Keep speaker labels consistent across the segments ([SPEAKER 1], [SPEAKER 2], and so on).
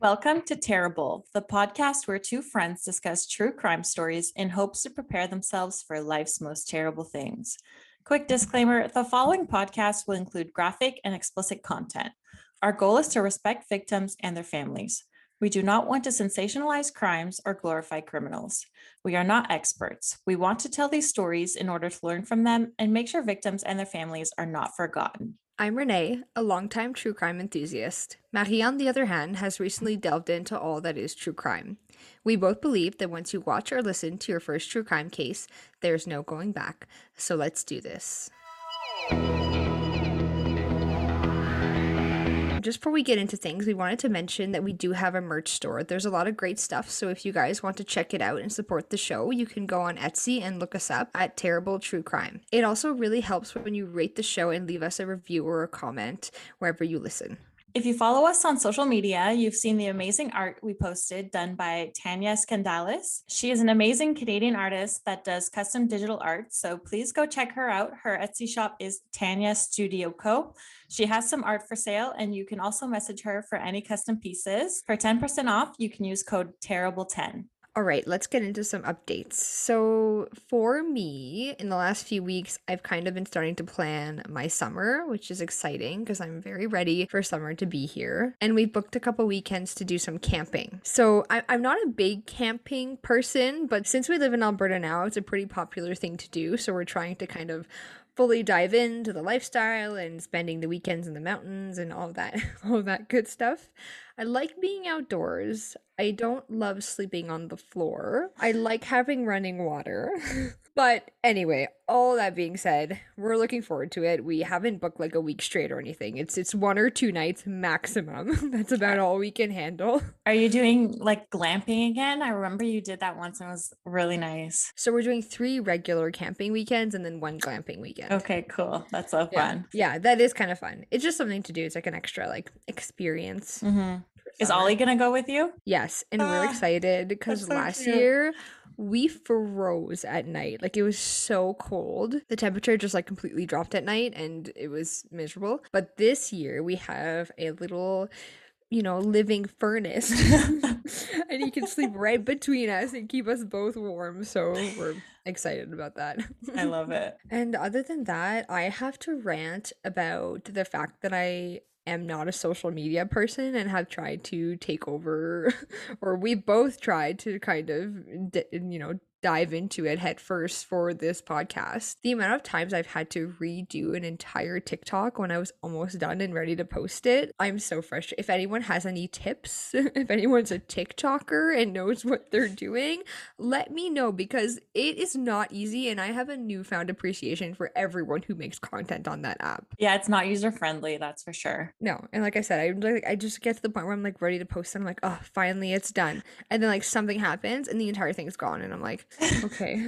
[SPEAKER 1] Welcome to Terrible, the podcast where two friends discuss true crime stories in hopes to prepare themselves for life's most terrible things. Quick disclaimer the following podcast will include graphic and explicit content. Our goal is to respect victims and their families. We do not want to sensationalize crimes or glorify criminals. We are not experts. We want to tell these stories in order to learn from them and make sure victims and their families are not forgotten.
[SPEAKER 2] I'm Renee, a longtime true crime enthusiast. Marie, on the other hand, has recently delved into all that is true crime. We both believe that once you watch or listen to your first true crime case, there's no going back. So let's do this. Just before we get into things, we wanted to mention that we do have a merch store. There's a lot of great stuff. So if you guys want to check it out and support the show, you can go on Etsy and look us up at Terrible True Crime. It also really helps when you rate the show and leave us a review or a comment wherever you listen.
[SPEAKER 1] If you follow us on social media, you've seen the amazing art we posted done by Tanya Skandalis. She is an amazing Canadian artist that does custom digital art. So please go check her out. Her Etsy shop is Tanya Studio Co. She has some art for sale, and you can also message her for any custom pieces. For 10% off, you can use code Terrible10.
[SPEAKER 2] All right, let's get into some updates. So, for me, in the last few weeks, I've kind of been starting to plan my summer, which is exciting because I'm very ready for summer to be here. And we've booked a couple weekends to do some camping. So, I- I'm not a big camping person, but since we live in Alberta now, it's a pretty popular thing to do. So, we're trying to kind of fully dive into the lifestyle and spending the weekends in the mountains and all that all that good stuff. I like being outdoors. I don't love sleeping on the floor. I like having running water. but anyway, all that being said, we're looking forward to it. We haven't booked like a week straight or anything. It's it's one or two nights maximum. That's about all we can handle.
[SPEAKER 1] Are you doing like glamping again? I remember you did that once and it was really nice.
[SPEAKER 2] So we're doing three regular camping weekends and then one glamping weekend.
[SPEAKER 1] Okay, cool. That's so
[SPEAKER 2] Yeah.
[SPEAKER 1] fun.
[SPEAKER 2] Yeah, that is kind of fun. It's just something to do. It's like an extra like experience.
[SPEAKER 1] hmm Is. Ollie gonna go with you?
[SPEAKER 2] Yes, and we're
[SPEAKER 1] Ah,
[SPEAKER 2] excited because
[SPEAKER 1] so
[SPEAKER 2] last
[SPEAKER 1] cute.
[SPEAKER 2] year we froze at night. Like it was so cold. The temperature just like completely dropped at night and it was miserable. But this year we have a little you know, living furnace. and he can sleep right between us and keep us both warm. So we're excited about that.
[SPEAKER 1] I love it.
[SPEAKER 2] And other than that, I have to rant about the fact that I am not a social media person and have tried to take over, or we both tried to kind of, you know, dive into it head first for this podcast. The amount of times I've had to redo an entire TikTok when I was almost done and ready to post it, I'm so frustrated. If anyone has any tips, if anyone's a TikToker and knows what they're doing, let me know because it is not easy and I have a newfound appreciation for everyone who makes content on that app.
[SPEAKER 1] Yeah, it's not user friendly, that's for sure.
[SPEAKER 2] No, and like I said, I like I just get to the point where I'm like ready to post and I'm like, oh, finally it's done. And then like something happens and the entire thing's gone and I'm like, okay,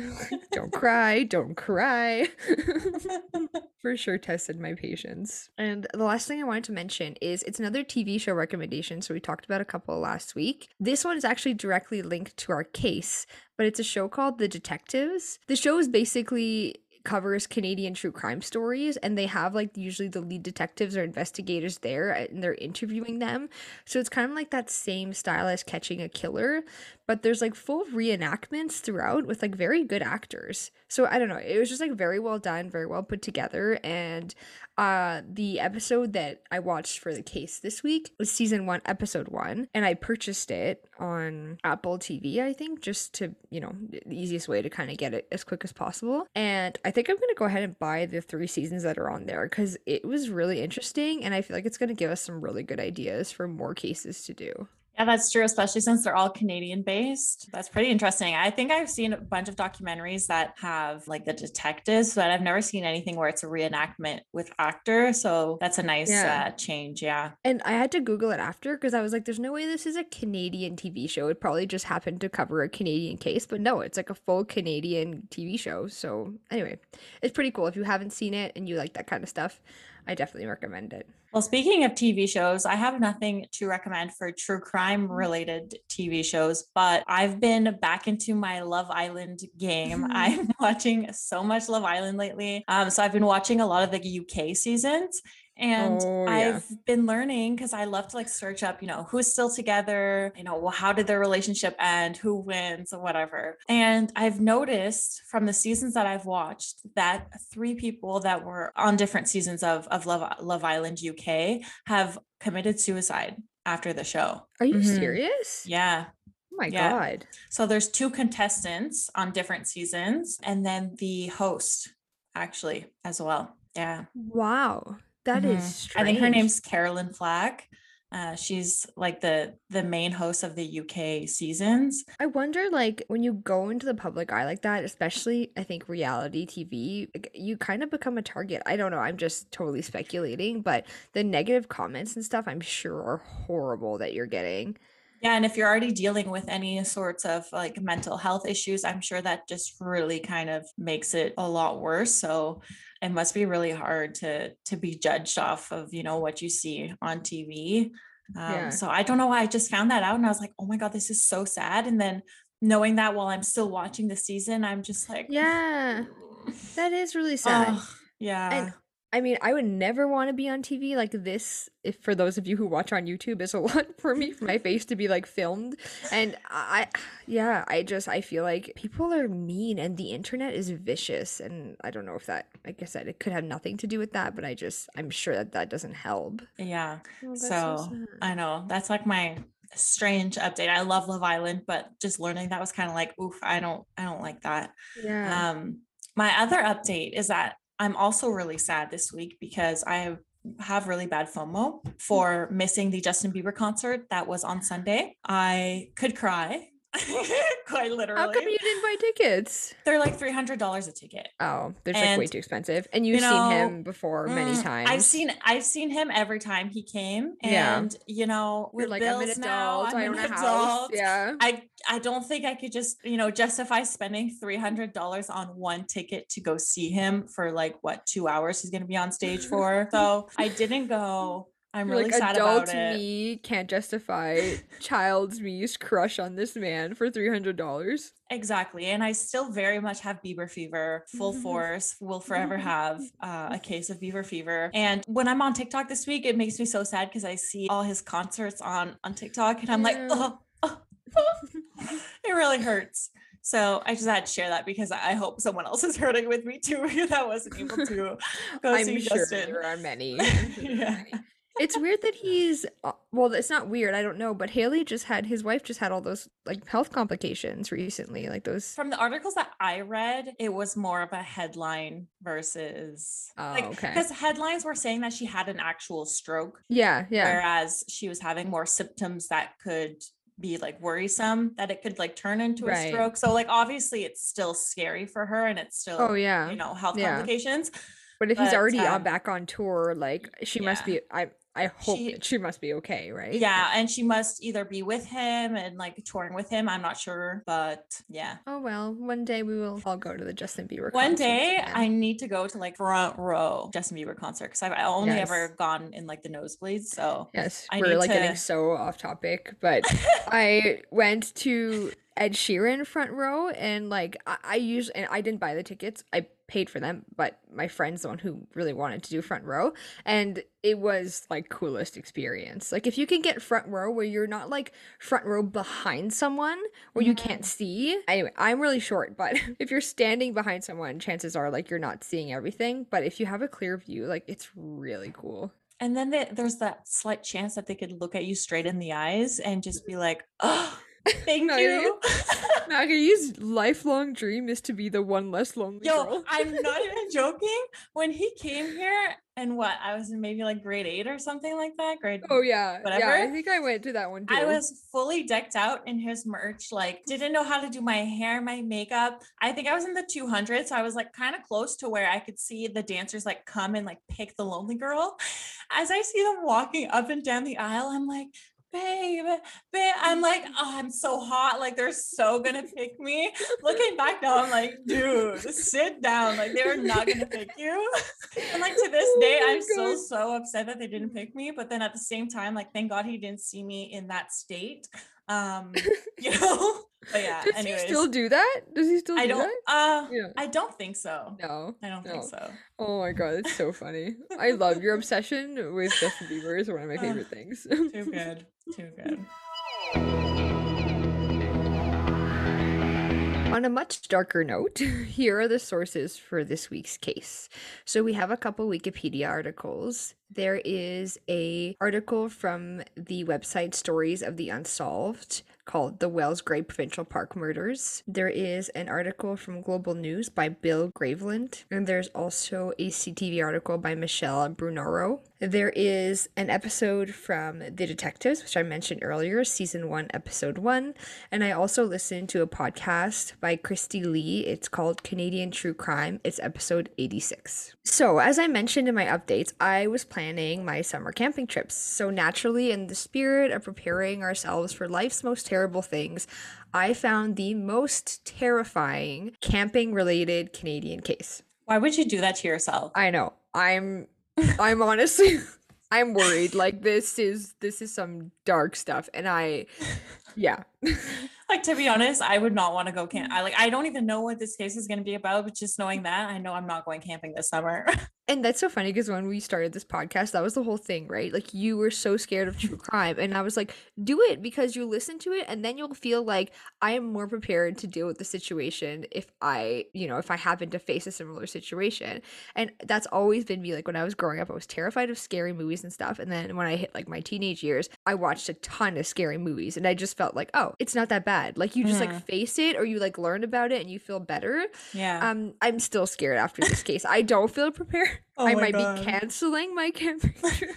[SPEAKER 2] don't cry, don't cry. For sure tested my patience. And the last thing I wanted to mention is it's another TV show recommendation. So we talked about a couple last week. This one is actually directly linked to our case, but it's a show called The Detectives. The show is basically covers Canadian true crime stories and they have like usually the lead detectives or investigators there and they're interviewing them. So it's kind of like that same style as catching a killer, but there's like full reenactments throughout with like very good actors. So I don't know, it was just like very well done, very well put together and uh the episode that I watched for the case this week was season 1 episode 1 and I purchased it on Apple TV I think just to, you know, the easiest way to kind of get it as quick as possible. And I think I'm to go ahead and buy the 3 seasons that are on there cuz it was really interesting and I feel like it's to give us some really good ideas for more cases to do.
[SPEAKER 1] Yeah, that's true, especially since they're all Canadian based. That's pretty interesting. I think I've seen a bunch of documentaries that have like the detectives, but I've never seen anything where it's a reenactment with actor. So that's a nice
[SPEAKER 2] Yeah.
[SPEAKER 1] uh, change. Yeah.
[SPEAKER 2] And I had to Google it after because I was like, there's no way this is a Canadian TV show. It probably just happened to cover a Canadian case, but no, it's like a full Canadian TV show. So, anyway, it's pretty cool. If you haven't seen it and you like that kind of stuff, I definitely recommend it.
[SPEAKER 1] Well, speaking of TV shows, I have nothing to recommend for true crime related TV shows, but I've been back into my Love Island game. I'm watching so much Love Island lately. Um, so I've been watching a lot of the UK seasons. And
[SPEAKER 2] Oh, yeah.
[SPEAKER 1] I've been learning because I love to like search up, you know, who's still together, you know, well, how did their relationship end, who wins, or whatever. And I've noticed from the seasons that I've watched that three people that were on different seasons of, of Love, Love Island UK have committed suicide after the show.
[SPEAKER 2] Are you
[SPEAKER 1] Mhm.
[SPEAKER 2] serious?
[SPEAKER 1] Yeah.
[SPEAKER 2] Oh my
[SPEAKER 1] Yeah.
[SPEAKER 2] god.
[SPEAKER 1] So there's two contestants on different seasons, and then the host actually as well. Yeah.
[SPEAKER 2] Wow. That is
[SPEAKER 1] Mhm.
[SPEAKER 2] strange.
[SPEAKER 1] I think her name's Caroline Flack. Uh, she's like the the main host of the UK seasons.
[SPEAKER 2] I wonder, like, when you go into the public eye like that, especially I think reality TV, like, you kind of become a target. I don't know. I'm just totally speculating, but the negative comments and stuff, I'm sure are horrible that you're getting.
[SPEAKER 1] Yeah, and if you're already dealing with any sorts of like mental health issues, I'm sure that just really kind of makes it a lot worse. So it must be really hard to to be judged off of, you know, what you see on TV. Um,
[SPEAKER 2] Yeah.
[SPEAKER 1] so I don't know why I just found that out and I was like, oh my God, this is so sad. And then knowing that while I'm still watching the season, I'm just like,
[SPEAKER 2] Yeah, that is really sad.
[SPEAKER 1] "Ugh, yeah.
[SPEAKER 2] I mean, I would never want to be on TV like this. If for those of you who watch on YouTube, is a lot for me for my face to be like filmed. And I, yeah, I just I feel like people are mean and the internet is vicious. And I don't know if that, like I said, it could have nothing to do with that, but I just I'm sure that that doesn't help.
[SPEAKER 1] yeah.
[SPEAKER 2] Oh, that's
[SPEAKER 1] so. I know that's like my strange update. I love Love Island, but just learning that was kind of like, oof, I don't, I don't like that.
[SPEAKER 2] yeah.
[SPEAKER 1] Um, my other update is that I'm also really sad this week because I have really bad FOMO for missing the Justin Bieber concert that was on Sunday. I could cry, quite literally.
[SPEAKER 2] How come you didn't buy tickets?
[SPEAKER 1] They're like three hundred dollars a ticket.
[SPEAKER 2] Oh, they're just like way too expensive. And you've
[SPEAKER 1] you
[SPEAKER 2] seen him before many
[SPEAKER 1] Mm,
[SPEAKER 2] times.
[SPEAKER 1] I've seen I've seen him every time he came,
[SPEAKER 2] Yeah.
[SPEAKER 1] and you know, we're
[SPEAKER 2] like I'm an
[SPEAKER 1] bills now,
[SPEAKER 2] adult.
[SPEAKER 1] I'm
[SPEAKER 2] I own
[SPEAKER 1] an
[SPEAKER 2] a house.
[SPEAKER 1] adult.
[SPEAKER 2] Yeah.
[SPEAKER 1] I I don't think I could just you know justify spending three hundred dollars on one ticket to go see him for like what two hours he's going to be on stage for. so I didn't go. I'm
[SPEAKER 2] You're
[SPEAKER 1] really
[SPEAKER 2] like
[SPEAKER 1] sad
[SPEAKER 2] adult
[SPEAKER 1] about it.
[SPEAKER 2] me can't justify child's me's crush on this man for three hundred dollars.
[SPEAKER 1] Exactly, and I still very much have Bieber fever, full mm-hmm. force. Will forever mm-hmm. have uh, a mm-hmm. case of Bieber fever. And when I'm on TikTok this week, it makes me so sad because I see all his concerts on on TikTok, and I'm like,
[SPEAKER 2] Yeah.
[SPEAKER 1] oh, oh, it really hurts. So I just had to share that because I hope someone else is hurting with me too I wasn't able to go
[SPEAKER 2] I'm
[SPEAKER 1] see
[SPEAKER 2] sure
[SPEAKER 1] Justin.
[SPEAKER 2] there are many. I'm there are
[SPEAKER 1] Yeah.
[SPEAKER 2] many. It's weird that he's uh, well. It's not weird. I don't know, but Haley just had his wife just had all those like health complications recently, like those.
[SPEAKER 1] From the articles that I read, it was more of a headline versus
[SPEAKER 2] Oh,
[SPEAKER 1] like
[SPEAKER 2] okay.
[SPEAKER 1] because headlines were saying that she had an actual stroke,
[SPEAKER 2] Yeah, yeah,
[SPEAKER 1] whereas she was having more symptoms that could be like worrisome that it could like turn into
[SPEAKER 2] Right.
[SPEAKER 1] a stroke. So like obviously it's still scary for her and it's still
[SPEAKER 2] Oh yeah.
[SPEAKER 1] you know health
[SPEAKER 2] Yeah.
[SPEAKER 1] complications.
[SPEAKER 2] But if he's
[SPEAKER 1] but,
[SPEAKER 2] already on
[SPEAKER 1] um,
[SPEAKER 2] back on tour, like she must be. I I hope
[SPEAKER 1] She-
[SPEAKER 2] she must be okay, right?
[SPEAKER 1] Yeah, and she must either be with him and like touring with him. I'm not sure, but yeah.
[SPEAKER 2] Oh well, one day we will all go to the Justin Bieber.
[SPEAKER 1] Concert.
[SPEAKER 2] One
[SPEAKER 1] day
[SPEAKER 2] again.
[SPEAKER 1] I need to go to like front row Justin Bieber concert because I've only
[SPEAKER 2] Yes.
[SPEAKER 1] ever gone in like the nosebleeds. So
[SPEAKER 2] Yes,
[SPEAKER 1] I
[SPEAKER 2] we're like getting so off topic, but I went to Ed Sheeran front row and like I, I usually and I didn't buy the tickets. I paid for them, but my friend's the one who really wanted to do front row and it was like coolest experience. Like if you can get front row where you're not like front row behind someone where you can't mm-hmm. see. Anyway, I'm really short, but if you're standing behind someone, chances are like you're not seeing everything, but if you have a clear view, like it's really cool.
[SPEAKER 1] and then the, there's that slight chance that they could look at you straight in the eyes and just be like, "Oh, thank
[SPEAKER 2] No,
[SPEAKER 1] you."
[SPEAKER 2] you- Maggie's lifelong dream is to be the one less lonely
[SPEAKER 1] Yo,
[SPEAKER 2] girl.
[SPEAKER 1] I'm not even joking. When he came here, and what I was in maybe like grade eight or something like that. Grade
[SPEAKER 2] Oh yeah, Whatever. yeah. I think I went to that one too.
[SPEAKER 1] I was fully decked out in his merch, like didn't know how to do my hair, my makeup. I think I was in the 200s. So I was like kind of close to where I could see the dancers like come and like pick the lonely girl. As I see them walking up and down the aisle, I'm like, babe, babe. I'm like, oh, I'm so hot. Like they're so gonna pick me. Looking back now, I'm like, dude, sit down. Like they're not gonna pick you. And like to this
[SPEAKER 2] Oh
[SPEAKER 1] day, I'm still
[SPEAKER 2] God.
[SPEAKER 1] so upset that they didn't pick me. But then at the same time, like, thank God he didn't see me in that state Um, you know, but yeah.
[SPEAKER 2] Does
[SPEAKER 1] anyways,
[SPEAKER 2] he still do that? Does he still
[SPEAKER 1] I
[SPEAKER 2] do
[SPEAKER 1] don't.
[SPEAKER 2] that?
[SPEAKER 1] Uh,
[SPEAKER 2] Yeah.
[SPEAKER 1] I don't think so.
[SPEAKER 2] No.
[SPEAKER 1] I don't
[SPEAKER 2] no.
[SPEAKER 1] think so.
[SPEAKER 2] Oh my god, it's so funny. I love your obsession with Justin Bieber. It's one of my favorite things.
[SPEAKER 1] Too good. Too good.
[SPEAKER 2] On a much darker note, here are the sources for this week's case. So we have a couple Wikipedia articles. There is a article from the website Stories of the Unsolved called The Wells Gray Provincial Park Murders. There is an article from Global News by Bill Graveland, and there's also a CTV article by Michelle Brunoro. There is an episode from The Detectives, which I mentioned earlier, season one, episode one. And I also listened to a podcast by Kristi Lee. It's called Canadian True Crime. It's episode 86. So, as I mentioned in my updates, I was planning my summer camping trips. So, naturally, in the spirit of preparing ourselves for life's most terrible things, I found the most terrifying camping related Canadian case.
[SPEAKER 1] Why would you do that to yourself?
[SPEAKER 2] I know. I'm I'm honestly I'm worried. Like this is this is some dark stuff and I yeah.
[SPEAKER 1] Like to be honest, I would not want to go camp. Mm. I like I don't even know what this case is going to be about, but just knowing that, I know I'm not going camping this summer.
[SPEAKER 2] And that's so funny because when we started this podcast, that was the whole thing, right? Like you were so scared of true crime. And I was like, do it because you listen to it and then you'll feel like I am more prepared to deal with the situation if I, you know, if I happen to face a similar situation. And that's always been me. Like when I was growing up, I was terrified of scary movies and stuff. And then when I hit like my teenage years, I watched a ton of scary movies and I just felt like, oh, it's not that bad. Like you just
[SPEAKER 1] Mhm.
[SPEAKER 2] like face it or you like learn about it and you feel better.
[SPEAKER 1] yeah.
[SPEAKER 2] Um, I'm still scared after this case. I don't feel prepared.
[SPEAKER 1] Oh
[SPEAKER 2] I might
[SPEAKER 1] God.
[SPEAKER 2] be canceling my camping trip.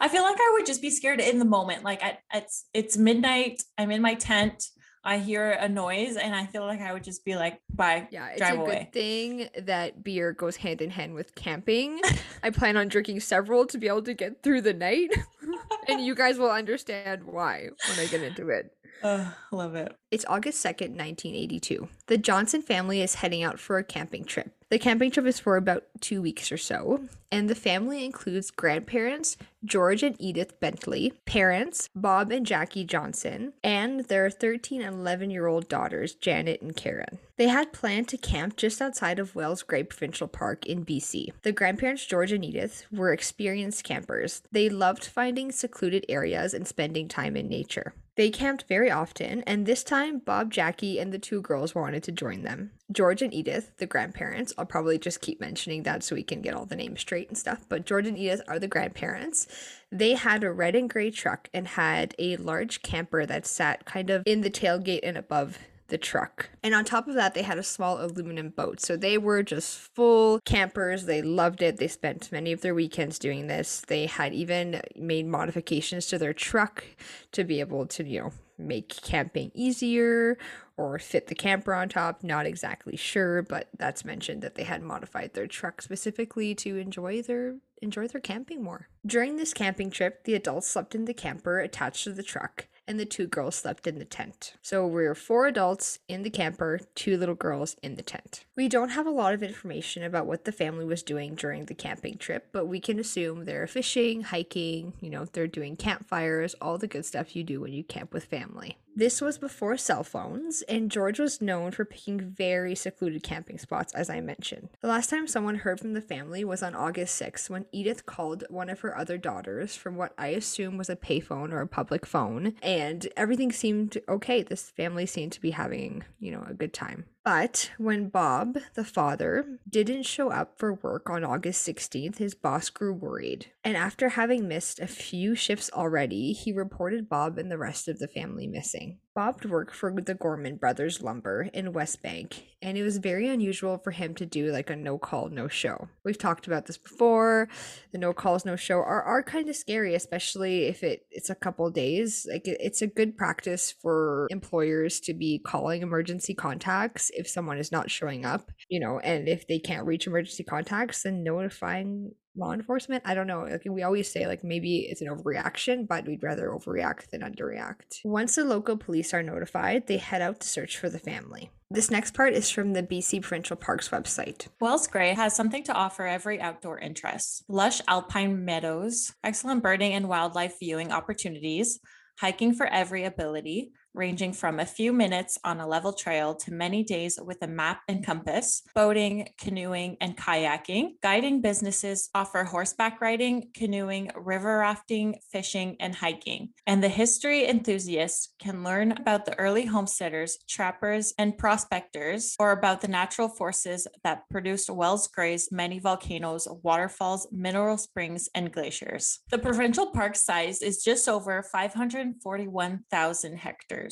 [SPEAKER 1] I feel like I would just be scared in the moment. Like I, it's it's midnight. I'm in my tent. I hear a noise, and I feel like I would just be like, "Bye."
[SPEAKER 2] Yeah, it's
[SPEAKER 1] Drive
[SPEAKER 2] a
[SPEAKER 1] away.
[SPEAKER 2] good thing that beer goes hand in hand with camping. I plan on drinking several to be able to get through the night, and you guys will understand why when I get into it.
[SPEAKER 1] Ugh, love it.
[SPEAKER 2] It's August 2nd, 1982. The Johnson family is heading out for a camping trip. The camping trip is for about two weeks or so, and the family includes grandparents, George and Edith Bentley, parents, Bob and Jackie Johnson, and their 13 and 11 year old daughters, Janet and Karen. They had planned to camp just outside of Wells Gray Provincial Park in BC. The grandparents, George and Edith, were experienced campers. They loved finding secluded areas and spending time in nature. They camped very often, and this time Bob, Jackie, and the two girls wanted to join them. George and Edith, the grandparents, I'll probably just keep mentioning that so we can get all the names straight and stuff, but George and Edith are the grandparents. They had a red and gray truck and had a large camper that sat kind of in the tailgate and above the truck. And on top of that, they had a small aluminum boat. So they were just full campers. They loved it. They spent many of their weekends doing this. They had even made modifications to their truck to be able to, you know, make camping easier or fit the camper on top. Not exactly sure, but that's mentioned that they had modified their truck specifically to enjoy their enjoy their camping more. During this camping trip, the adults slept in the camper attached to the truck and the two girls slept in the tent. So we were four adults in the camper, two little girls in the tent. We don't have a lot of information about what the family was doing during the camping trip, but we can assume they're fishing, hiking, you know, they're doing campfires, all the good stuff you do when you camp with family. This was before cell phones, and George was known for picking very secluded camping spots, as I mentioned. The last time someone heard from the family was on August 6th when Edith called one of her other daughters from what I assume was a payphone or a public phone, and everything seemed okay. This family seemed to be having, you know, a good time. But when Bob, the father, didn't show up for work on August 16th, his boss grew worried. And after having missed a few shifts already, he reported Bob and the rest of the family missing. Bob worked for the Gorman Brothers Lumber in Westbank, and it was very unusual for him to do like a no call, no show. We've talked about this before. The no calls, no show are, are kind of scary, especially if it, it's a couple days. Like it, it's a good practice for employers to be calling emergency contacts if someone is not showing up, you know, and if they can't reach emergency contacts, then notifying law enforcement. I don't know. Like we always say, like maybe it's an overreaction, but we'd rather overreact than underreact. Once the local police are notified, they head out to search for the family. This next part is from the BC Provincial Parks website.
[SPEAKER 1] Wells Gray has something to offer every outdoor interest lush alpine meadows, excellent birding and wildlife viewing opportunities, hiking for every ability, ranging from a few minutes on a level trail to many days with a map and compass, boating, canoeing, and kayaking. Guiding businesses offer horseback riding, canoeing, river rafting, fishing, and hiking. And the history enthusiasts can learn about the early homesteaders, trappers, and prospectors, or about the natural forces that produced Wells Gray's many volcanoes, waterfalls, mineral springs, and glaciers. The provincial park size is just over 541,000 hectares.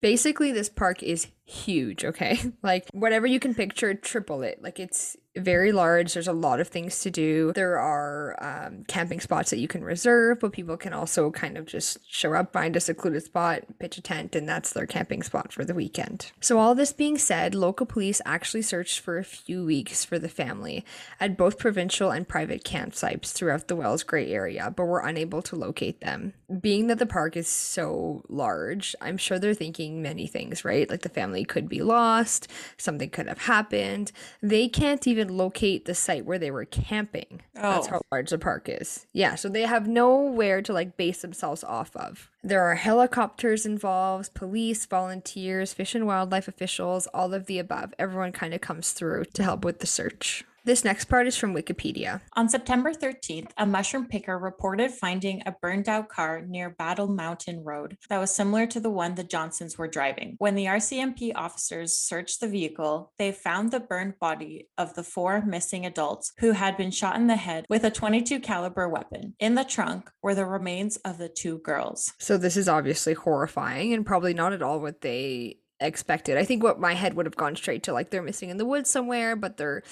[SPEAKER 2] Basically, this park is huge, okay? Like, whatever you can picture, triple it. Like, it's very large. There's a lot of things to do. There are um, camping spots that you can reserve, but people can also kind of just show up, find a secluded spot, pitch a tent, and that's their camping spot for the weekend. So, all this being said, local police actually searched for a few weeks for the family at both provincial and private campsites throughout the Wells Gray area, but were unable to locate them. Being that the park is so large, I'm sure they're thinking many things, right? Like the family could be lost, something could have happened. They can't even locate the site where they were camping. That's
[SPEAKER 1] Oh.
[SPEAKER 2] how large the park is. Yeah, so they have nowhere to like base themselves off of. There are helicopters involved, police, volunteers, fish and wildlife officials, all of the above. Everyone kind of comes through to help with the search. This next part is from Wikipedia.
[SPEAKER 1] On September 13th, a mushroom picker reported finding a burned out car near Battle Mountain Road that was similar to the one the Johnsons were driving. When the RCMP officers searched the vehicle, they found the burned body of the four missing adults who had been shot in the head with a 22 caliber weapon. In the trunk were the remains of the two girls.
[SPEAKER 2] So this is obviously horrifying and probably not at all what they expected. I think what my head would have gone straight to like they're missing in the woods somewhere, but they're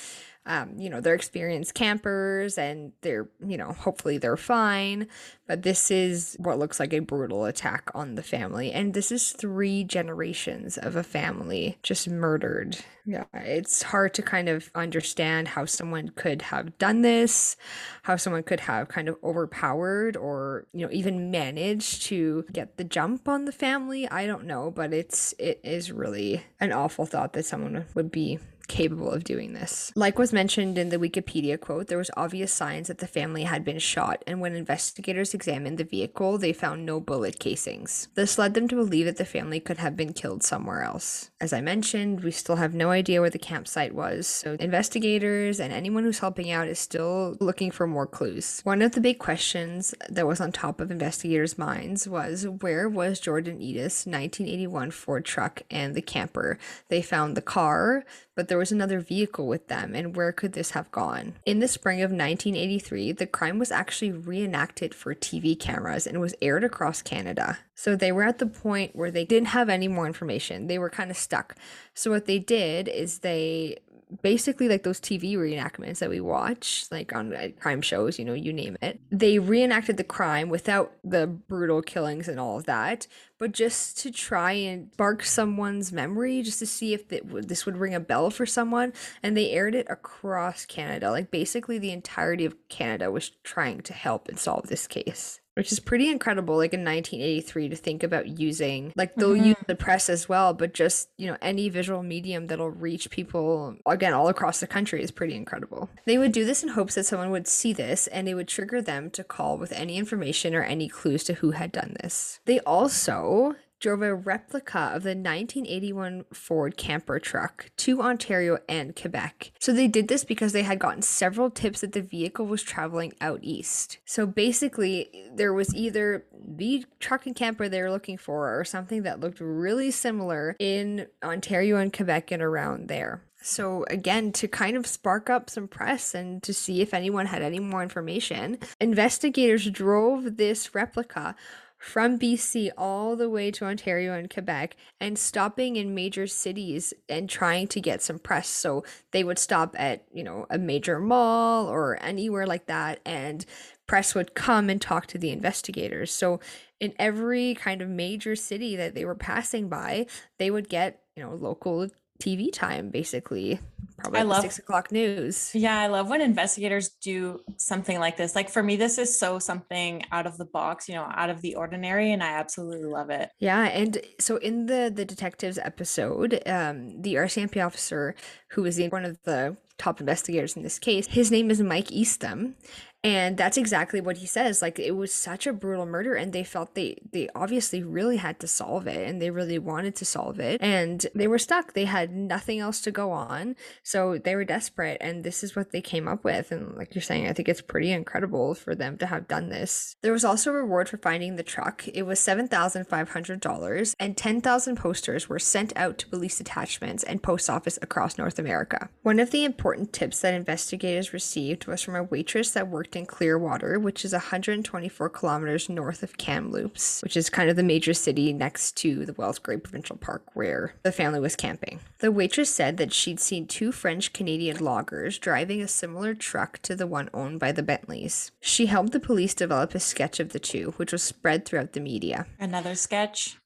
[SPEAKER 2] um, you know, they're experienced campers and they're, you know, hopefully they're fine. But this is what looks like a brutal attack on the family. And this is three generations of a family just murdered. Yeah, it's hard to kind of understand how someone could have done this, how someone could have kind of overpowered or, you know, even managed to get the jump on the family. I don't know, but it's it is really an awful thought that someone would be capable of doing this. Like was mentioned in the Wikipedia quote, there was obvious signs that the family had been shot, and when investigators examined the vehicle, they found no bullet casings. This led them to believe that the family could have been killed somewhere else. As I mentioned, we still have no idea where the campsite was, so investigators and anyone who's helping out is still looking for more clues. One of the big questions that was on top of investigators' minds was where was George and Edith's 1981 Ford truck and the camper? They found the car, but there was another vehicle with them, and where could this have gone? In the spring of 1983, the crime was actually reenacted for TV cameras and was aired across Canada. So they were at the point where they didn't have any more information. They were kind of stuck. So what they did is they basically like those TV reenactments that we watch, like on crime shows, you know, you name it. They reenacted the crime without the brutal killings and all of that, but just to try and spark someone's memory, just to see if would, this would ring a bell for someone. And they aired it across Canada. Like basically, the entirety of Canada was trying to help and solve this case. Which is pretty incredible, like in 1983, to think about using, like, they'll mm-hmm. use the press as well, but just, you know, any visual medium that'll reach people, again, all across the country is pretty incredible. They would do this in hopes that someone would see this and it would trigger them to call with any information or any clues to who had done this. They also drove a replica of the 1981 Ford camper truck to Ontario and Quebec. So they did this because they had gotten several tips that the vehicle was traveling out east. So basically, there was either the truck and camper they were looking for or something that looked really similar in Ontario and Quebec and around there. So, again, to kind of spark up some press and to see if anyone had any more information, investigators drove this replica from BC all the way to Ontario and Quebec and stopping in major cities and trying to get some press. So they would stop at, you know, a major mall or anywhere like that and press would come and talk to the investigators. So in every kind of major city that they were passing by, they would get, you know, local TV time basically. Probably
[SPEAKER 1] I love-
[SPEAKER 2] six o'clock news.
[SPEAKER 1] Yeah, I love when investigators do something like this. Like for me, this is so something out of the box, you know, out of the ordinary, and I absolutely love it.
[SPEAKER 2] Yeah, and so in the the detectives episode, um, the RCMP officer who was the, one of the top investigators in this case, his name is Mike Eastham, And that's exactly what he says. Like it was such a brutal murder and they felt they they obviously really had to solve it and they really wanted to solve it and they were stuck. They had nothing else to go on. So they were desperate and this is what they came up with and like you're saying I think it's pretty incredible for them to have done this. There was also a reward for finding the truck. It was $7,500 and 10,000 posters were sent out to police detachments and post office across North America. One of the important tips that investigators received was from a waitress that worked in Clearwater, which is 124 kilometers north of Kamloops, which is kind of the major city next to the Wells Gray Provincial Park where the family was camping. The waitress said that she'd seen two French Canadian loggers driving a similar truck to the one owned by the Bentleys. She helped the police develop a sketch of the two, which was spread throughout the media.
[SPEAKER 1] Another sketch.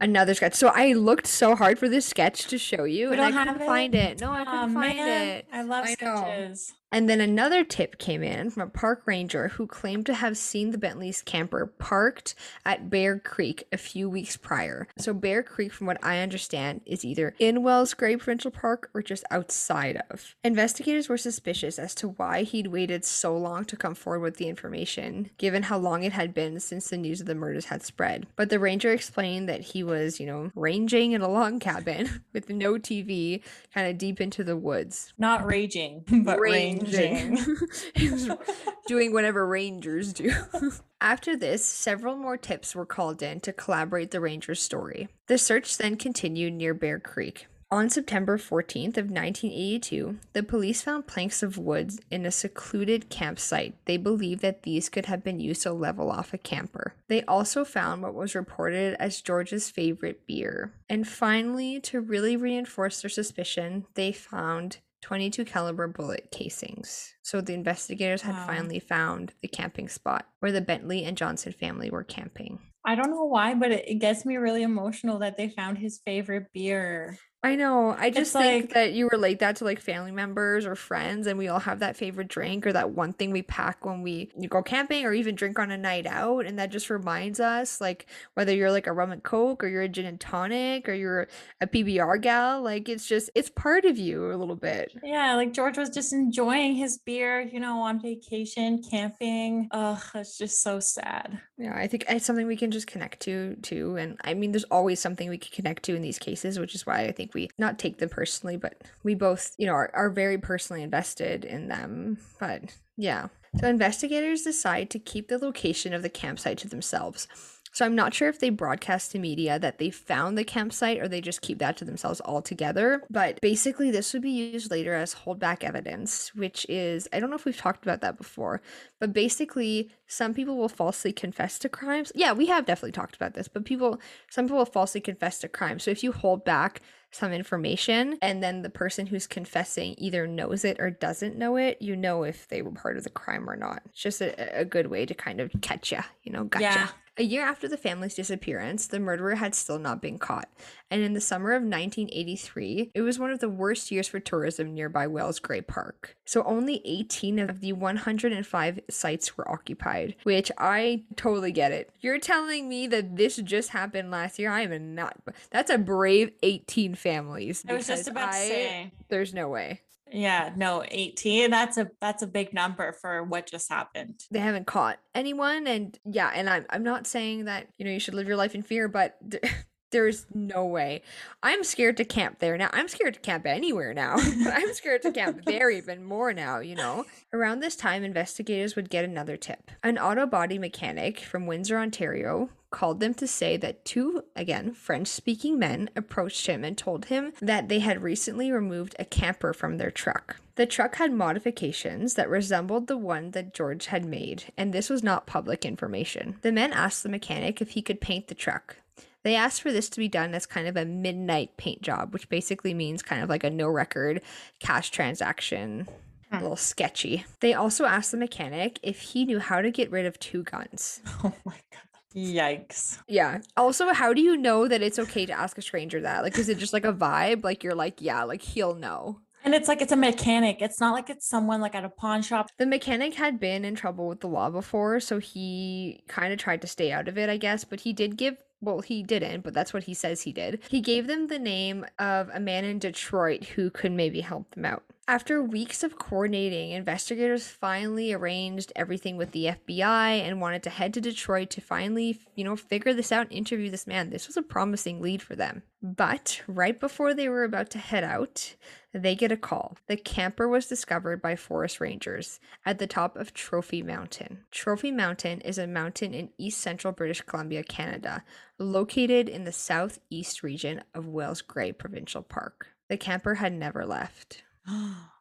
[SPEAKER 2] Another sketch. So I looked so hard for this sketch to show you,
[SPEAKER 1] We
[SPEAKER 2] and I couldn't
[SPEAKER 1] have
[SPEAKER 2] find
[SPEAKER 1] it?
[SPEAKER 2] it. No, I couldn't find
[SPEAKER 1] man,
[SPEAKER 2] it.
[SPEAKER 1] I love
[SPEAKER 2] I know. And then another tip came in from a park ranger who claimed to have seen the Bentley's camper parked at Bear Creek a few weeks prior. So, Bear Creek, from what I understand, is either in Wells Gray Provincial Park or just outside of. Investigators were suspicious as to why he'd waited so long to come forward with the information, given how long it had been since the news of the murders had spread. But the ranger explained that he was, you know, ranging in a log cabin with no TV, kind of deep into the woods.
[SPEAKER 1] Not raging, but ranging.
[SPEAKER 2] Was doing whatever rangers do. After this, several more tips were called in to collaborate the ranger's story. The search then continued near Bear Creek. On September 14th of 1982, the police found planks of wood in a secluded campsite. They believed that these could have been used to level off a camper. They also found what was reported as George's favorite beer. And finally, to really reinforce their suspicion, they found 22 caliber bullet casings. So the investigators had
[SPEAKER 1] Wow.
[SPEAKER 2] finally found the camping spot where the Bentley and Johnson family were camping.
[SPEAKER 1] I don't know why, but it, it gets me really emotional that they found his favorite beer.
[SPEAKER 2] I know. I just think
[SPEAKER 1] like-
[SPEAKER 2] that you relate that to like family members or friends, and we all have that favorite drink or that one thing we pack when we go camping or even drink on a night out. And that just reminds us, like, whether you're like a rum and coke or you're a gin and tonic or you're a PBR gal, like, it's just, it's part of you a little bit.
[SPEAKER 1] Yeah, like George was just enjoying his beer, you know, on vacation, camping. Ugh, it's just so sad.
[SPEAKER 2] Yeah, I think it's something we can just connect to too. And I mean, there's always something we can connect to in these cases, which is why I think we not take them personally, but we both, you know, are, are very personally invested in them. But yeah. So investigators decide to keep the location of the campsite to themselves. So I'm not sure if they broadcast to media that they found the campsite or they just keep that to themselves altogether. But basically, this would be used later as holdback evidence, which is, I don't know if we've talked about that before, but basically, some people will falsely confess to crimes. Yeah, we have definitely talked about this, but people, some people will falsely confess to crimes. So if you hold back some information and then the person who's confessing either knows it or doesn't know it, you know if they were part of the crime or not. It's just a, a good way to kind of catch ya, you know, gotcha.
[SPEAKER 1] Yeah.
[SPEAKER 2] A year after the family's disappearance, the murderer had still not been caught. And in the summer of 1983, it was one of the worst years for tourism nearby Wells Gray Park. So only 18 of the 105 sites were occupied, which I totally get it. You're telling me that this just happened last year? I am not. That's a brave 18 families.
[SPEAKER 1] I was just about to say.
[SPEAKER 2] There's no way.
[SPEAKER 1] Yeah, no, 18. That's a that's a big number for what just happened.
[SPEAKER 2] they haven't caught anyone and yeah and i'm i'm not saying that you know you should live your life in fear but th- there's no way i'm scared to camp there now i'm scared to camp anywhere now i'm scared to camp there even more now you know around this time investigators would get another tip an auto body mechanic from windsor ontario called them to say that two, again, French speaking men approached him and told him that they had recently removed a camper from their truck. The truck had modifications that resembled the one that George had made, and this was not public information. The men asked the mechanic if he could paint the truck. They asked for this to be done as kind of a midnight paint job, which basically means kind of like a no record cash transaction. A little sketchy. They also asked the mechanic if he knew how to get rid of two guns.
[SPEAKER 1] Oh my god. Yikes.
[SPEAKER 2] Yeah. Also, how do you know that it's okay to ask a stranger that? Like, is it just like a vibe? Like, you're like, yeah, like he'll know.
[SPEAKER 1] And it's like it's a mechanic. It's not like it's someone like at a pawn shop.
[SPEAKER 2] The mechanic had been in trouble with the law before, so he kind of tried to stay out of it, I guess. But he did give, well, he didn't, but that's what he says he did. He gave them the name of a man in Detroit who could maybe help them out. After weeks of coordinating, investigators finally arranged everything with the FBI and wanted to head to Detroit to finally, you know, figure this out and interview this man. This was a promising lead for them. But right before they were about to head out, they get a call. The camper was discovered by forest rangers at the top of Trophy Mountain. Trophy Mountain is a mountain in east central British Columbia, Canada, located in the southeast region of Wells Gray Provincial Park. The camper had never left.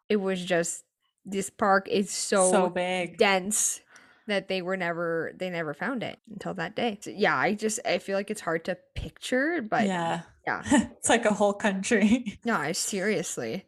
[SPEAKER 2] It was just this park is so,
[SPEAKER 1] so big.
[SPEAKER 2] dense that they were never they never found it until that day. So, yeah, I just I feel like it's hard to picture, but
[SPEAKER 1] yeah.
[SPEAKER 2] yeah.
[SPEAKER 1] it's like a whole country.
[SPEAKER 2] No, I seriously.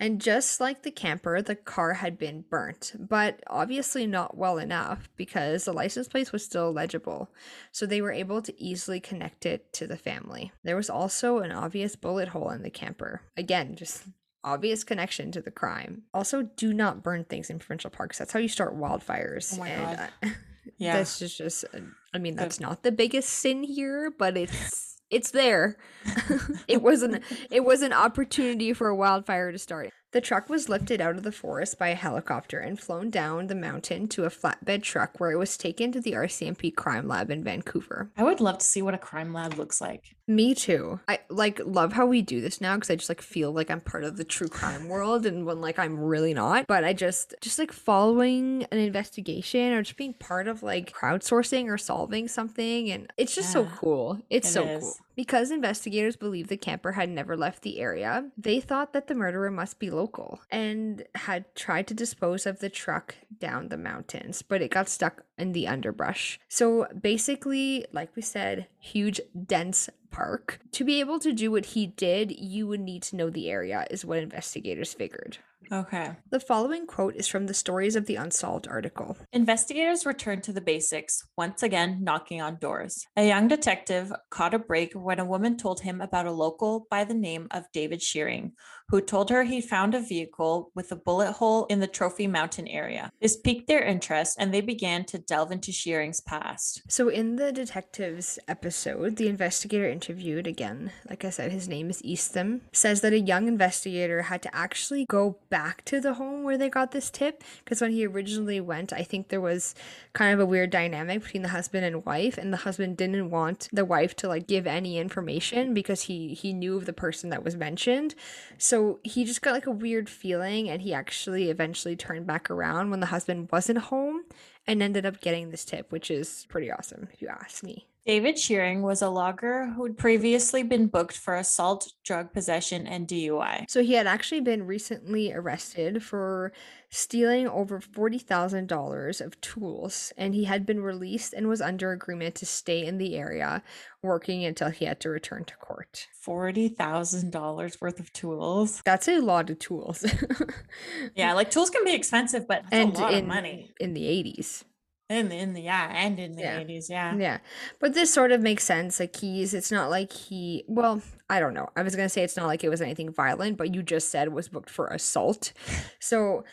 [SPEAKER 2] And just like the camper, the car had been burnt, but obviously not well enough because the license plate was still legible. So they were able to easily connect it to the family. There was also an obvious bullet hole in the camper. Again, just obvious connection to the crime. Also, do not burn things in provincial parks. That's how you start wildfires.
[SPEAKER 1] Oh my
[SPEAKER 2] and,
[SPEAKER 1] God.
[SPEAKER 2] uh,
[SPEAKER 1] Yeah.
[SPEAKER 2] this is just. uh, I mean, that's not the biggest sin here, but it's it's there. it was an it was an opportunity for a wildfire to start. The truck was lifted out of the forest by a helicopter and flown down the mountain to a flatbed truck where it was taken to the RCMP crime lab in Vancouver.
[SPEAKER 1] I would love to see what a crime lab looks like.
[SPEAKER 2] Me too. I like love how we do this now because I just like feel like I'm part of the true crime world and when like I'm really not. But I just just like following an investigation or just being part of like crowdsourcing or solving something and it's just so cool. It's
[SPEAKER 1] it
[SPEAKER 2] so
[SPEAKER 1] is.
[SPEAKER 2] cool. Because investigators believe the camper had never left the area, they thought that the murderer must be local and had tried to dispose of the truck down the mountains, but it got stuck in the underbrush. So basically, like we said, huge, dense park. To be able to do what he did, you would need to know the area, is what investigators figured.
[SPEAKER 1] Okay.
[SPEAKER 2] The following quote is from the Stories of the Unsolved article.
[SPEAKER 1] Investigators returned to the basics, once again knocking on doors. A young detective caught a break when a woman told him about a local by the name of David Shearing, who told her he found a vehicle with a bullet hole in the Trophy Mountain area. This piqued their interest and they began to delve into Shearing's past.
[SPEAKER 2] So, in the detectives episode, the investigator interviewed again, like I said, his name is Eastham, says that a young investigator had to actually go back to the home where they got this tip because when he originally went, I think there was kind of a weird dynamic between the husband and wife, and the husband didn't want the wife to like give any information because he he knew of the person that was mentioned. So he just got like a weird feeling, and he actually eventually turned back around when the husband wasn't home and ended up getting this tip, which is pretty awesome if you ask me.
[SPEAKER 1] David Shearing was a logger who'd previously been booked for assault, drug possession, and DUI.
[SPEAKER 2] So he had actually been recently arrested for stealing over $40,000 of tools and he had been released and was under agreement to stay in the area working until he had to return to court.
[SPEAKER 1] $40,000 worth of tools.
[SPEAKER 2] That's a lot of tools.
[SPEAKER 1] Yeah, like tools can be expensive, but that's
[SPEAKER 2] and
[SPEAKER 1] a lot
[SPEAKER 2] in
[SPEAKER 1] of money.
[SPEAKER 2] in the 80s.
[SPEAKER 1] In the, in the yeah, and in the
[SPEAKER 2] Yeah.
[SPEAKER 1] 80s, yeah.
[SPEAKER 2] Yeah. But this sort of makes sense. Like he's it's not like he well, I don't know. I was gonna say it's not like it was anything violent, but you just said was booked for assault. So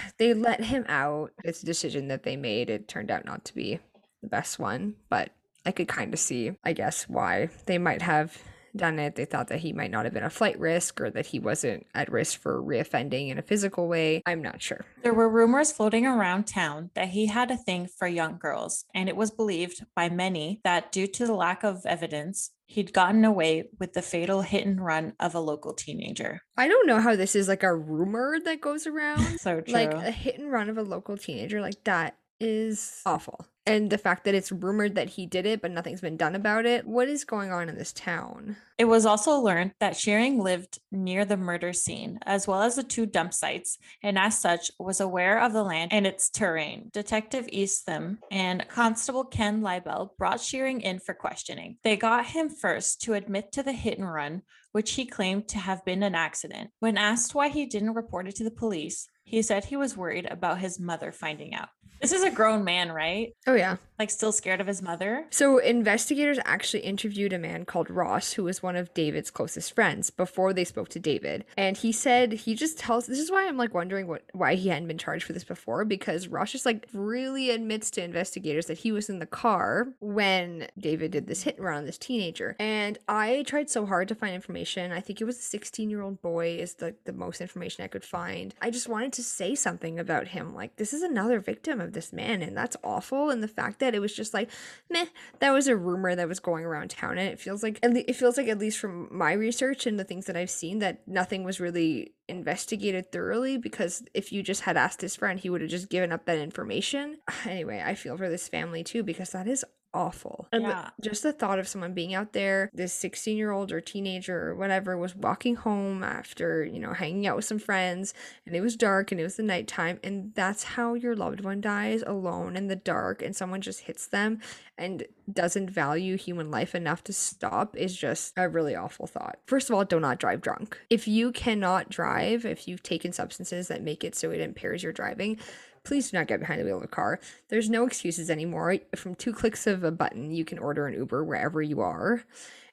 [SPEAKER 2] they let him out. It's a decision that they made. It turned out not to be the best one, but I could kind of see, I guess, why they might have done it. They thought that he might not have been a flight risk or that he wasn't at risk for reoffending in a physical way. I'm not sure.
[SPEAKER 1] There were rumors floating around town that he had a thing for young girls, and it was believed by many that due to the lack of evidence, he'd gotten away with the fatal hit and run of a local teenager.
[SPEAKER 2] I don't know how this is like a rumor that goes around.
[SPEAKER 1] So true.
[SPEAKER 2] like a hit and run of a local teenager like that is awful and the fact that it's rumored that he did it but nothing's been done about it what is going on in this town
[SPEAKER 1] It was also learned that Shearing lived near the murder scene, as well as the two dump sites, and as such was aware of the land and its terrain. Detective Eastham and Constable Ken Leibel brought Shearing in for questioning. They got him first to admit to the hit and run, which he claimed to have been an accident. When asked why he didn't report it to the police, He said he was worried about his mother finding out. This is a grown man, right?
[SPEAKER 2] Oh, yeah.
[SPEAKER 1] Like, still scared of his mother?
[SPEAKER 2] So, investigators actually interviewed a man called Ross, who was one of David's closest friends, before they spoke to David. And he said he just tells this is why I'm like wondering what why he hadn't been charged for this before, because Ross just like really admits to investigators that he was in the car when David did this hit and run on this teenager. And I tried so hard to find information. I think it was a 16 year old boy, is the, the most information I could find. I just wanted to say something about him. Like, this is another victim of this man, and that's awful. And the fact that it was just like, meh, that was a rumor that was going around town, and it feels like it feels like at least from my research and the things that I've seen that nothing was really investigated thoroughly because if you just had asked his friend, he would have just given up that information. Anyway, I feel for this family too because that is awful. And
[SPEAKER 1] Yeah.
[SPEAKER 2] just the thought of someone being out there, this 16 year old or teenager or whatever, was walking home after, you know, hanging out with some friends and it was dark and it was the nighttime. And that's how your loved one dies alone in the dark and someone just hits them and doesn't value human life enough to stop is just a really awful thought. First of all, do not drive drunk. If you cannot drive, if you've taken substances that make it so it impairs your driving, please do not get behind the wheel of a car. There's no excuses anymore. From two clicks of a button, you can order an Uber wherever you are.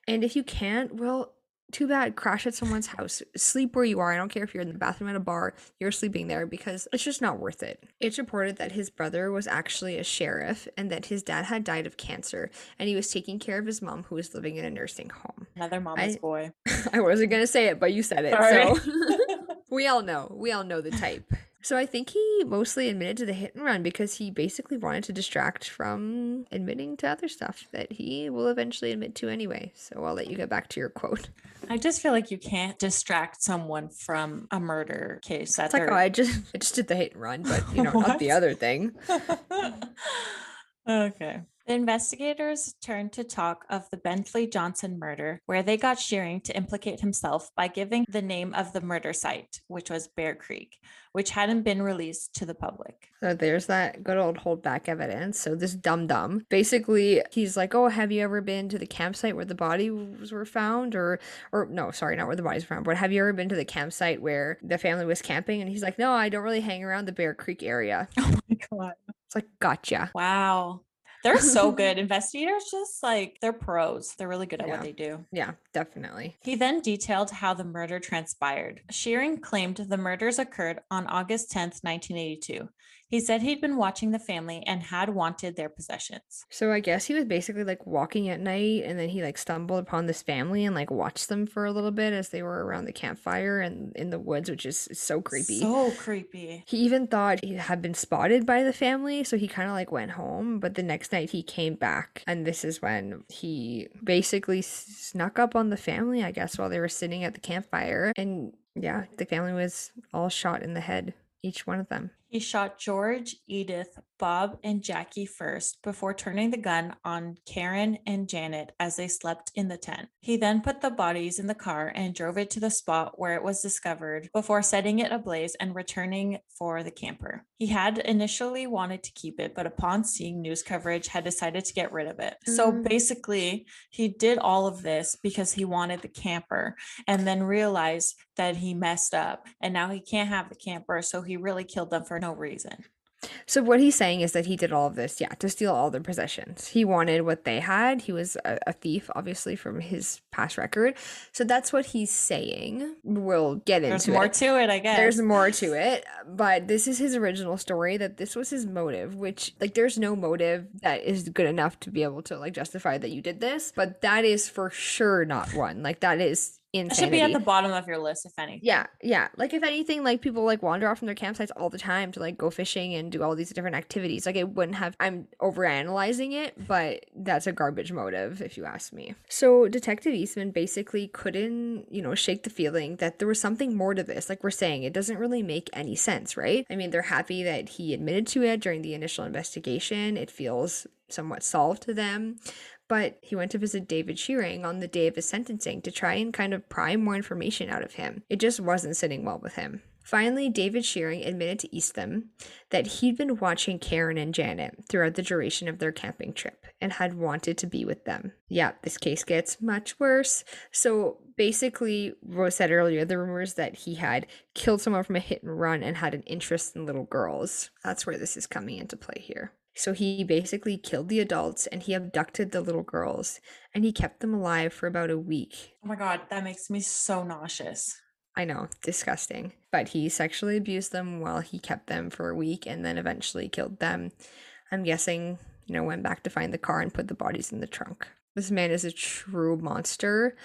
[SPEAKER 2] And if you can't, well, too bad. Crash at someone's house. Sleep where you are. I don't care if you're in the bathroom at a bar, you're sleeping there because it's just not worth it. It's reported that his brother was actually a sheriff and that his dad had died of cancer and he was taking care of his mom who was living in a nursing home.
[SPEAKER 1] Another mama's
[SPEAKER 2] I-
[SPEAKER 1] boy.
[SPEAKER 2] I wasn't going to say it, but you said it.
[SPEAKER 1] Sorry.
[SPEAKER 2] So we all know. We all know the type. So I think he mostly admitted to the hit and run because he basically wanted to distract from admitting to other stuff that he will eventually admit to anyway. So I'll let you get back to your quote.
[SPEAKER 1] I just feel like you can't distract someone from a murder case.
[SPEAKER 2] That's like, oh, I just I just did the hit and run, but you know, not the other thing.
[SPEAKER 1] okay. The investigators turned to talk of the Bentley Johnson murder, where they got Shearing to implicate himself by giving the name of the murder site, which was Bear Creek, which hadn't been released to the public.
[SPEAKER 2] So there's that good old holdback evidence. So this dum dum, basically, he's like, "Oh, have you ever been to the campsite where the bodies were found, or, or no, sorry, not where the bodies were found, but have you ever been to the campsite where the family was camping?" And he's like, "No, I don't really hang around the Bear Creek area."
[SPEAKER 1] Oh my God.
[SPEAKER 2] It's like, gotcha.
[SPEAKER 1] Wow. They're so good. Investigators just like they're pros. They're really good at
[SPEAKER 2] Yeah.
[SPEAKER 1] what they do.
[SPEAKER 2] Yeah, definitely.
[SPEAKER 1] He then detailed how the murder transpired. Shearing claimed the murders occurred on August 10th, 1982. He said he'd been watching the family and had wanted their possessions.
[SPEAKER 2] So I guess he was basically like walking at night, and then he like stumbled upon this family and like watched them for a little bit as they were around the campfire and in the woods, which is so creepy.
[SPEAKER 1] So creepy.
[SPEAKER 2] He even thought he had been spotted by the family, so he kind of like went home. But the next night he came back, and this is when he basically snuck up on the family, I guess, while they were sitting at the campfire. And yeah, the family was all shot in the head, each one of them.
[SPEAKER 1] He shot George, Edith, Bob, and Jackie first before turning the gun on Karen and Janet as they slept in the tent. He then put the bodies in the car and drove it to the spot where it was discovered before setting it ablaze and returning for the camper. He had initially wanted to keep it, but upon seeing news coverage, had decided to get rid of it. So
[SPEAKER 2] Mm.
[SPEAKER 1] basically, he did all of this because he wanted the camper and then realized that he messed up and now he can't have the camper. So he really killed them for no reason.
[SPEAKER 2] So what he's saying is that he did all of this, yeah, to steal all their possessions. He wanted what they had. He was a, a thief, obviously, from his past record. So that's what he's saying. We'll get
[SPEAKER 1] There's
[SPEAKER 2] into
[SPEAKER 1] more
[SPEAKER 2] it.
[SPEAKER 1] to it, I guess.
[SPEAKER 2] There's more to it, but this is his original story that this was his motive, which like there's no motive that is good enough to be able to like justify that you did this, but that is for sure not one. Like that is
[SPEAKER 1] It
[SPEAKER 2] insanity.
[SPEAKER 1] should be at the bottom of your list, if anything.
[SPEAKER 2] Yeah, yeah. Like if anything, like people like wander off from their campsites all the time to like go fishing and do all these different activities. Like it wouldn't have I'm overanalyzing it, but that's a garbage motive if you ask me. So Detective Eastham basically couldn't, you know, shake the feeling that there was something more to this. Like we're saying, it doesn't really make any sense, right? I mean, they're happy that he admitted to it during the initial investigation. It feels somewhat solved to them but he went to visit David Shearing on the day of his sentencing to try and kind of pry more information out of him. It just wasn't sitting well with him. Finally, David Shearing admitted to Eastham that he'd been watching Karen and Janet throughout the duration of their camping trip and had wanted to be with them. Yeah, this case gets much worse. So basically, Rose said earlier, the rumors that he had killed someone from a hit and run and had an interest in little girls. That's where this is coming into play here. So he basically killed the adults and he abducted the little girls and he kept them alive for about a week.
[SPEAKER 1] Oh my God, that makes me so nauseous.
[SPEAKER 2] I know, disgusting. But he sexually abused them while he kept them for a week and then eventually killed them. I'm guessing, you know, went back to find the car and put the bodies in the trunk. This man is a true monster.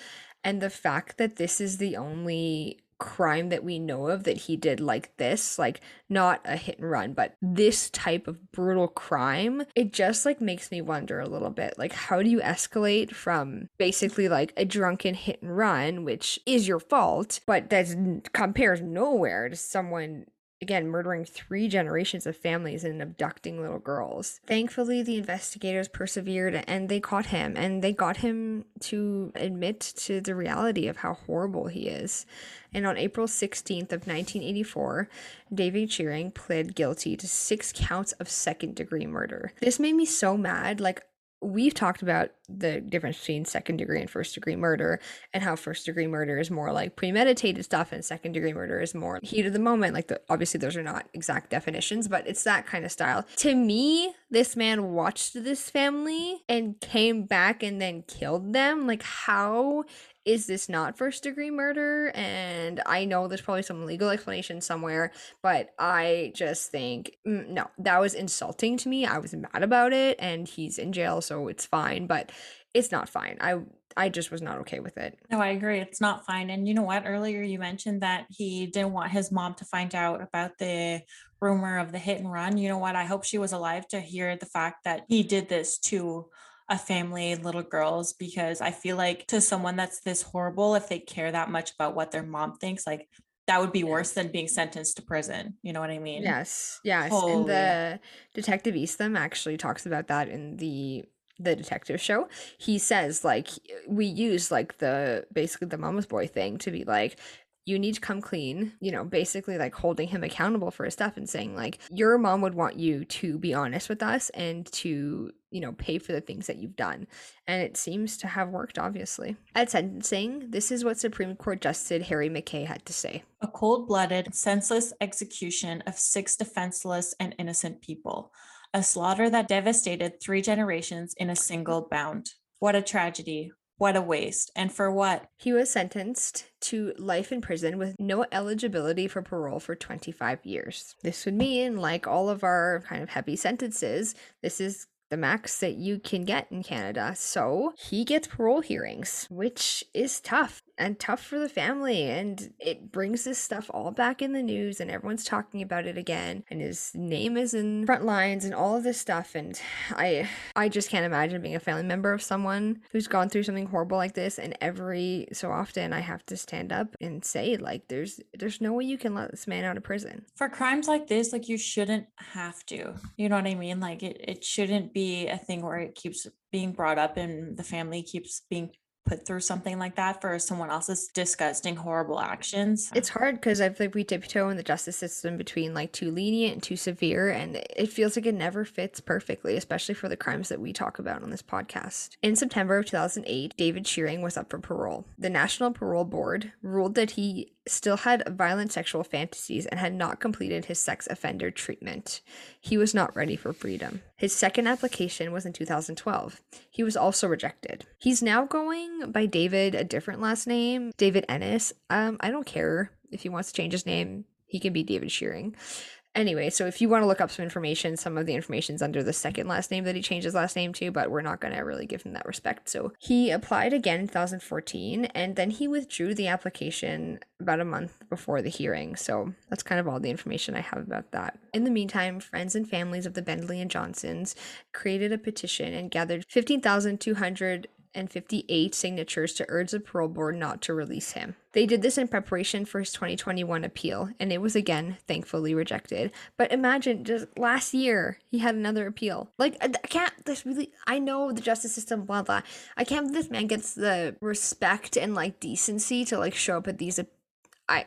[SPEAKER 2] And the fact that this is the only crime that we know of that he did like this like not a hit and run but this type of brutal crime it just like makes me wonder a little bit like how do you escalate from basically like a drunken hit and run which is your fault but that compares nowhere to someone again murdering three generations of families and abducting little girls. Thankfully, the investigators persevered and they caught him and they got him to admit to the reality of how horrible he is. And on April 16th of 1984, David Shearing pled guilty to 6 counts of second degree murder. This made me so mad. Like we've talked about the difference between second degree and first degree murder and how first degree murder is more like premeditated stuff and second degree murder is more heat of the moment. Like the, obviously those are not exact definitions but it's that kind of style. To me this man watched this family and came back and then killed them. Like how is this not first degree murder? And I know there's probably some legal explanation somewhere, but I just think, mm, no, that was insulting to me. I was mad about it, and he's in jail, so it's fine, but it's not fine. I I just was not okay with it.
[SPEAKER 1] No, I agree. It's not fine. And you know what? Earlier you mentioned that he didn't want his mom to find out about the rumor of the hit and run. You know what? I hope she was alive to hear the fact that he did this to a family, little girls, because I feel like to someone that's this horrible, if they care that much about what their mom thinks, like that would be yes. worse than being sentenced to prison. You know what I mean?
[SPEAKER 2] Yes. Yes. Holy. And the detective Eastham actually talks about that in the the detective show he says like we use like the basically the mama's boy thing to be like you need to come clean, you know, basically like holding him accountable for his stuff and saying, like, your mom would want you to be honest with us and to, you know, pay for the things that you've done. And it seems to have worked, obviously. At sentencing, this is what Supreme Court Justice Harry McKay had to say
[SPEAKER 1] A cold blooded, senseless execution of six defenseless and innocent people, a slaughter that devastated three generations in a single bound. What a tragedy. What a waste. And for what?
[SPEAKER 2] He was sentenced to life in prison with no eligibility for parole for 25 years. This would mean, like all of our kind of heavy sentences, this is the max that you can get in Canada. So he gets parole hearings, which is tough and tough for the family. And it brings this stuff all back in the news, and everyone's talking about it again. And his name is in front lines and all of this stuff. And I, I just can't imagine being a family member of someone who's gone through something horrible like this. And every so often, I have to stand up and say, like, there's, there's no way you can let this man out of prison
[SPEAKER 1] for crimes like this. Like, you shouldn't have to. You know what I mean? Like, it, it shouldn't be a thing where it keeps being brought up and the family keeps being put through something like that for someone else's disgusting, horrible actions.
[SPEAKER 2] It's hard because I feel like we tiptoe in the justice system between like too lenient and too severe, and it feels like it never fits perfectly, especially for the crimes that we talk about on this podcast. In September of 2008, David Shearing was up for parole. The National Parole Board ruled that he still had violent sexual fantasies and had not completed his sex offender treatment. He was not ready for freedom. His second application was in 2012. He was also rejected. He's now going by David, a different last name, David Ennis. Um, I don't care if he wants to change his name. He can be David Shearing anyway, so if you want to look up some information, some of the information's under the second last name that he changed his last name to, but we're not going to really give him that respect. So he applied again in 2014, and then he withdrew the application about a month before the hearing. So that's kind of all the information I have about that. In the meantime, friends and families of the Bentley and Johnsons created a petition and gathered 15,200 and 58 signatures to urge the parole board not to release him. They did this in preparation for his 2021 appeal, and it was again thankfully rejected. But imagine just last year he had another appeal. Like I, can't. This really. I know the justice system. Blah blah. I can't. This man gets the respect and like decency to like show up at these. I.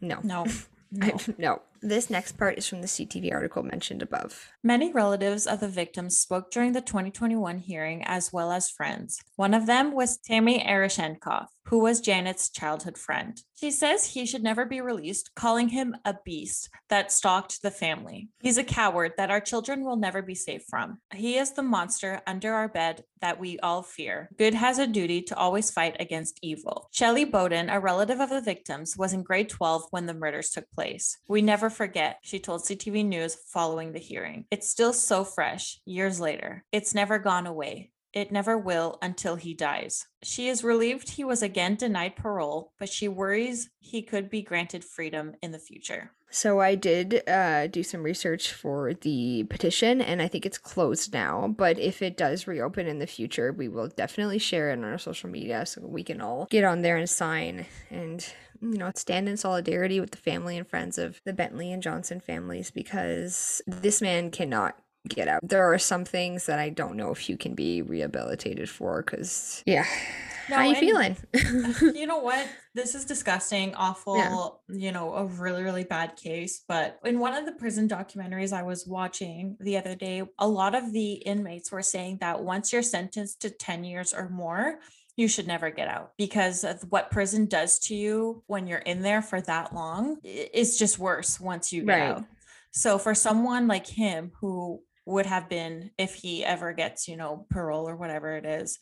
[SPEAKER 2] No.
[SPEAKER 1] No.
[SPEAKER 2] I, no. This next part is from the CTV article mentioned above.
[SPEAKER 1] Many relatives of the victims spoke during the 2021 hearing, as well as friends. One of them was Tammy Erishenkov, who was Janet's childhood friend. She says he should never be released, calling him a beast that stalked the family. He's a coward that our children will never be safe from. He is the monster under our bed that we all fear. Good has a duty to always fight against evil. Shelley Bowden, a relative of the victims, was in grade 12 when the murders took place. We never forget, she told CTV News following the hearing. It's still so fresh, years later. It's never gone away. It never will until he dies. She is relieved he was again denied parole, but she worries he could be granted freedom in the future.
[SPEAKER 2] So I did uh, do some research for the petition, and I think it's closed now. But if it does reopen in the future, we will definitely share it on our social media so we can all get on there and sign and you know stand in solidarity with the family and friends of the Bentley and Johnson families because this man cannot get out. There are some things that I don't know if you can be rehabilitated for because yeah. No, How are you feeling?
[SPEAKER 1] you know what? This is disgusting, awful, yeah. you know, a really, really bad case. But in one of the prison documentaries I was watching the other day, a lot of the inmates were saying that once you're sentenced to 10 years or more, you should never get out because of what prison does to you when you're in there for that long it's just worse once you get right. out so for someone like him who would have been if he ever gets, you know, parole or whatever it is.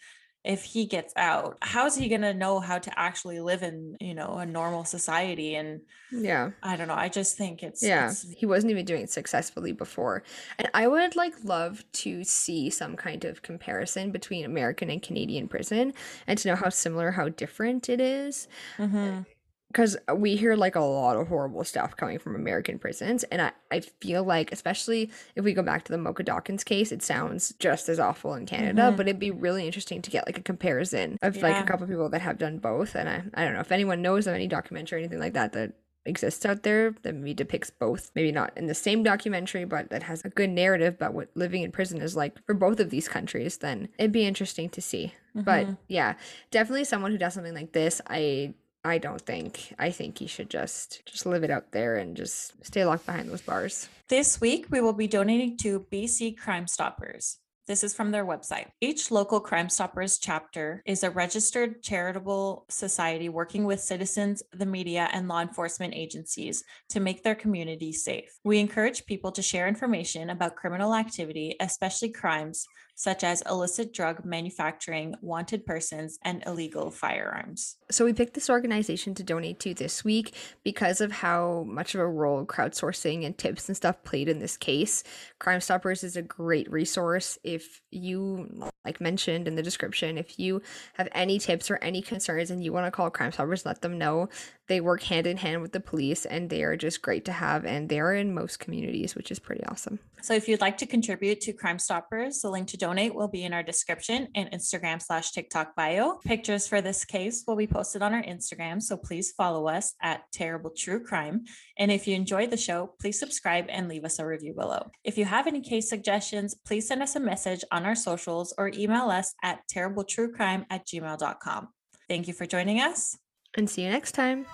[SPEAKER 1] If he gets out, how's he going to know how to actually live in, you know, a normal society? And yeah, I don't know. I just think it's,
[SPEAKER 2] yeah,
[SPEAKER 1] it's,
[SPEAKER 2] he wasn't even doing it successfully before. And I would like love to see some kind of comparison between American and Canadian prison and to know how similar, how different it is. Mm-hmm because we hear like a lot of horrible stuff coming from American prisons. And I, I feel like, especially if we go back to the Mocha Dawkins case, it sounds just as awful in Canada, mm-hmm. but it'd be really interesting to get like a comparison of yeah. like a couple people that have done both. And I, I don't know if anyone knows of any documentary or anything like that that exists out there that maybe depicts both maybe not in the same documentary but that has a good narrative about what living in prison is like for both of these countries then it'd be interesting to see mm-hmm. but yeah definitely someone who does something like this i I don't think. I think he should just just live it out there and just stay locked behind those bars.
[SPEAKER 1] This week we will be donating to BC Crime Stoppers. This is from their website. Each local Crime Stoppers chapter is a registered charitable society working with citizens, the media, and law enforcement agencies to make their community safe. We encourage people to share information about criminal activity, especially crimes, such as illicit drug manufacturing, wanted persons, and illegal firearms.
[SPEAKER 2] So, we picked this organization to donate to this week because of how much of a role crowdsourcing and tips and stuff played in this case. Crime Stoppers is a great resource. If you, like mentioned in the description, if you have any tips or any concerns and you want to call Crime Stoppers, let them know. They work hand in hand with the police and they are just great to have. And they are in most communities, which is pretty awesome.
[SPEAKER 1] So if you'd like to contribute to Crime Stoppers, the link to donate will be in our description and Instagram slash TikTok bio. Pictures for this case will be posted on our Instagram. So please follow us at Terrible True Crime. And if you enjoyed the show, please subscribe and leave us a review below. If you have any case suggestions, please send us a message on our socials or email us at terribletruecrime at gmail.com. Thank you for joining us
[SPEAKER 2] and see you next time.